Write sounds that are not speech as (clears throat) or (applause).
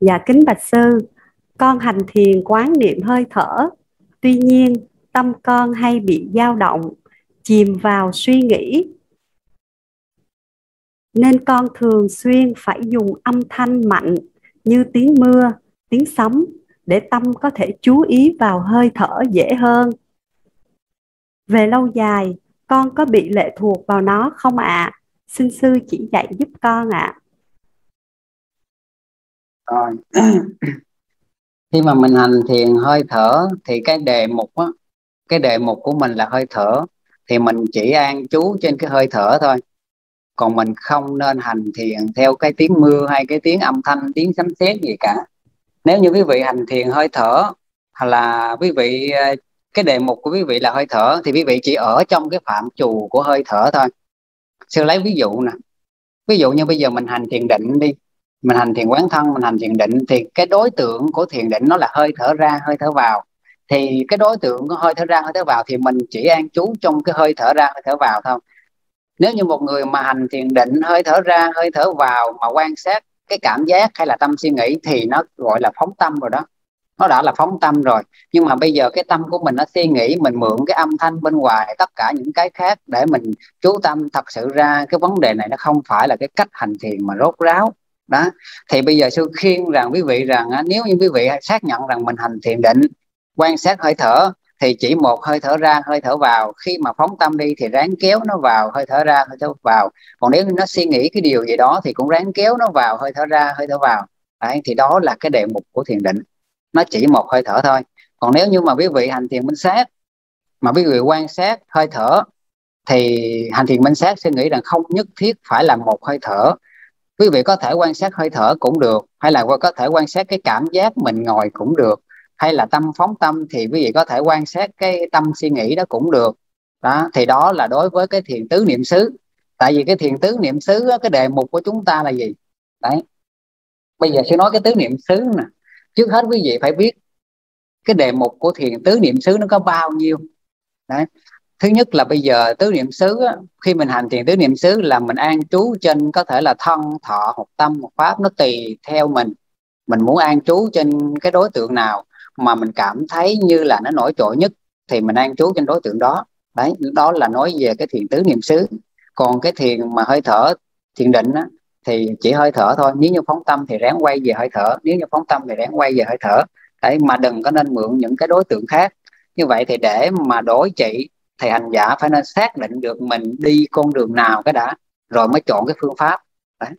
Dạ kính bạch sư, con hành thiền quán niệm hơi thở. Tuy nhiên, tâm con hay bị dao động, chìm vào suy nghĩ. Nên con thường xuyên phải dùng âm thanh mạnh như tiếng mưa, tiếng sấm để tâm có thể chú ý vào hơi thở dễ hơn. Về lâu dài, con có bị lệ thuộc vào nó không ạ? À? Xin sư chỉ dạy giúp con ạ. À. Rồi. (clears throat) Khi mà mình hành thiền hơi thở thì cái đề mục á, cái đề mục của mình là hơi thở thì mình chỉ an chú trên cái hơi thở thôi. Còn mình không nên hành thiền theo cái tiếng mưa hay cái tiếng âm thanh, tiếng sấm sét gì cả. Nếu như quý vị hành thiền hơi thở hoặc là quý vị ờ, cái đề mục của quý vị là hơi thở thì quý vị chỉ ở trong cái phạm trù của hơi thở thôi sư lấy ví dụ nè ví dụ như bây giờ mình hành thiền định đi mình hành thiền quán thân, mình hành thiền định, thì cái đối tượng của thiền định nó là hơi thở ra, hơi thở vào. Thì cái đối tượng của hơi thở ra, hơi thở vào thì mình chỉ an trú trong cái hơi thở ra, hơi thở vào thôi. Nếu như một người mà hành thiền định, hơi thở ra, hơi thở vào mà quan sát cái cảm giác hay là tâm suy nghĩ thì nó gọi là phóng tâm rồi đó. Nó đã là phóng tâm rồi. Nhưng mà bây giờ cái tâm của mình nó suy nghĩ, mình mượn cái âm thanh bên ngoài, tất cả những cái khác để mình chú tâm thật sự ra, cái vấn đề này nó không phải là cái cách hành thiền mà rốt ráo đó. Thì bây giờ sư khuyên rằng quý vị rằng nếu như quý vị xác nhận rằng mình hành thiền định, quan sát hơi thở, thì chỉ một hơi thở ra, hơi thở vào. Khi mà phóng tâm đi thì ráng kéo nó vào, hơi thở ra, hơi thở vào. Còn nếu nó suy nghĩ cái điều gì đó thì cũng ráng kéo nó vào, hơi thở ra, hơi thở vào. Đấy, thì đó là cái đề mục của thiền định. Nó chỉ một hơi thở thôi. Còn nếu như mà quý vị hành thiền minh sát, mà quý vị quan sát hơi thở, thì hành thiền minh sát sẽ nghĩ rằng không nhất thiết phải là một hơi thở quý vị có thể quan sát hơi thở cũng được, hay là có thể quan sát cái cảm giác mình ngồi cũng được, hay là tâm phóng tâm thì quý vị có thể quan sát cái tâm suy nghĩ đó cũng được. Đó, thì đó là đối với cái thiền tứ niệm xứ. Tại vì cái thiền tứ niệm xứ cái đề mục của chúng ta là gì? Đấy. Bây giờ sẽ nói cái tứ niệm xứ nè. Trước hết quý vị phải biết cái đề mục của thiền tứ niệm xứ nó có bao nhiêu. Đấy thứ nhất là bây giờ tứ niệm xứ á, khi mình hành thiền tứ niệm xứ là mình an trú trên có thể là thân thọ hoặc tâm hoặc pháp nó tùy theo mình. Mình muốn an trú trên cái đối tượng nào mà mình cảm thấy như là nó nổi trội nhất thì mình an trú trên đối tượng đó. Đấy đó là nói về cái thiền tứ niệm xứ. Còn cái thiền mà hơi thở thiền định á, thì chỉ hơi thở thôi. Nếu như phóng tâm thì ráng quay về hơi thở. Nếu như phóng tâm thì ráng quay về hơi thở. Đấy mà đừng có nên mượn những cái đối tượng khác. Như vậy thì để mà đối trị thì hành giả phải nên xác định được mình đi con đường nào cái đã, rồi mới chọn cái phương pháp. Đấy.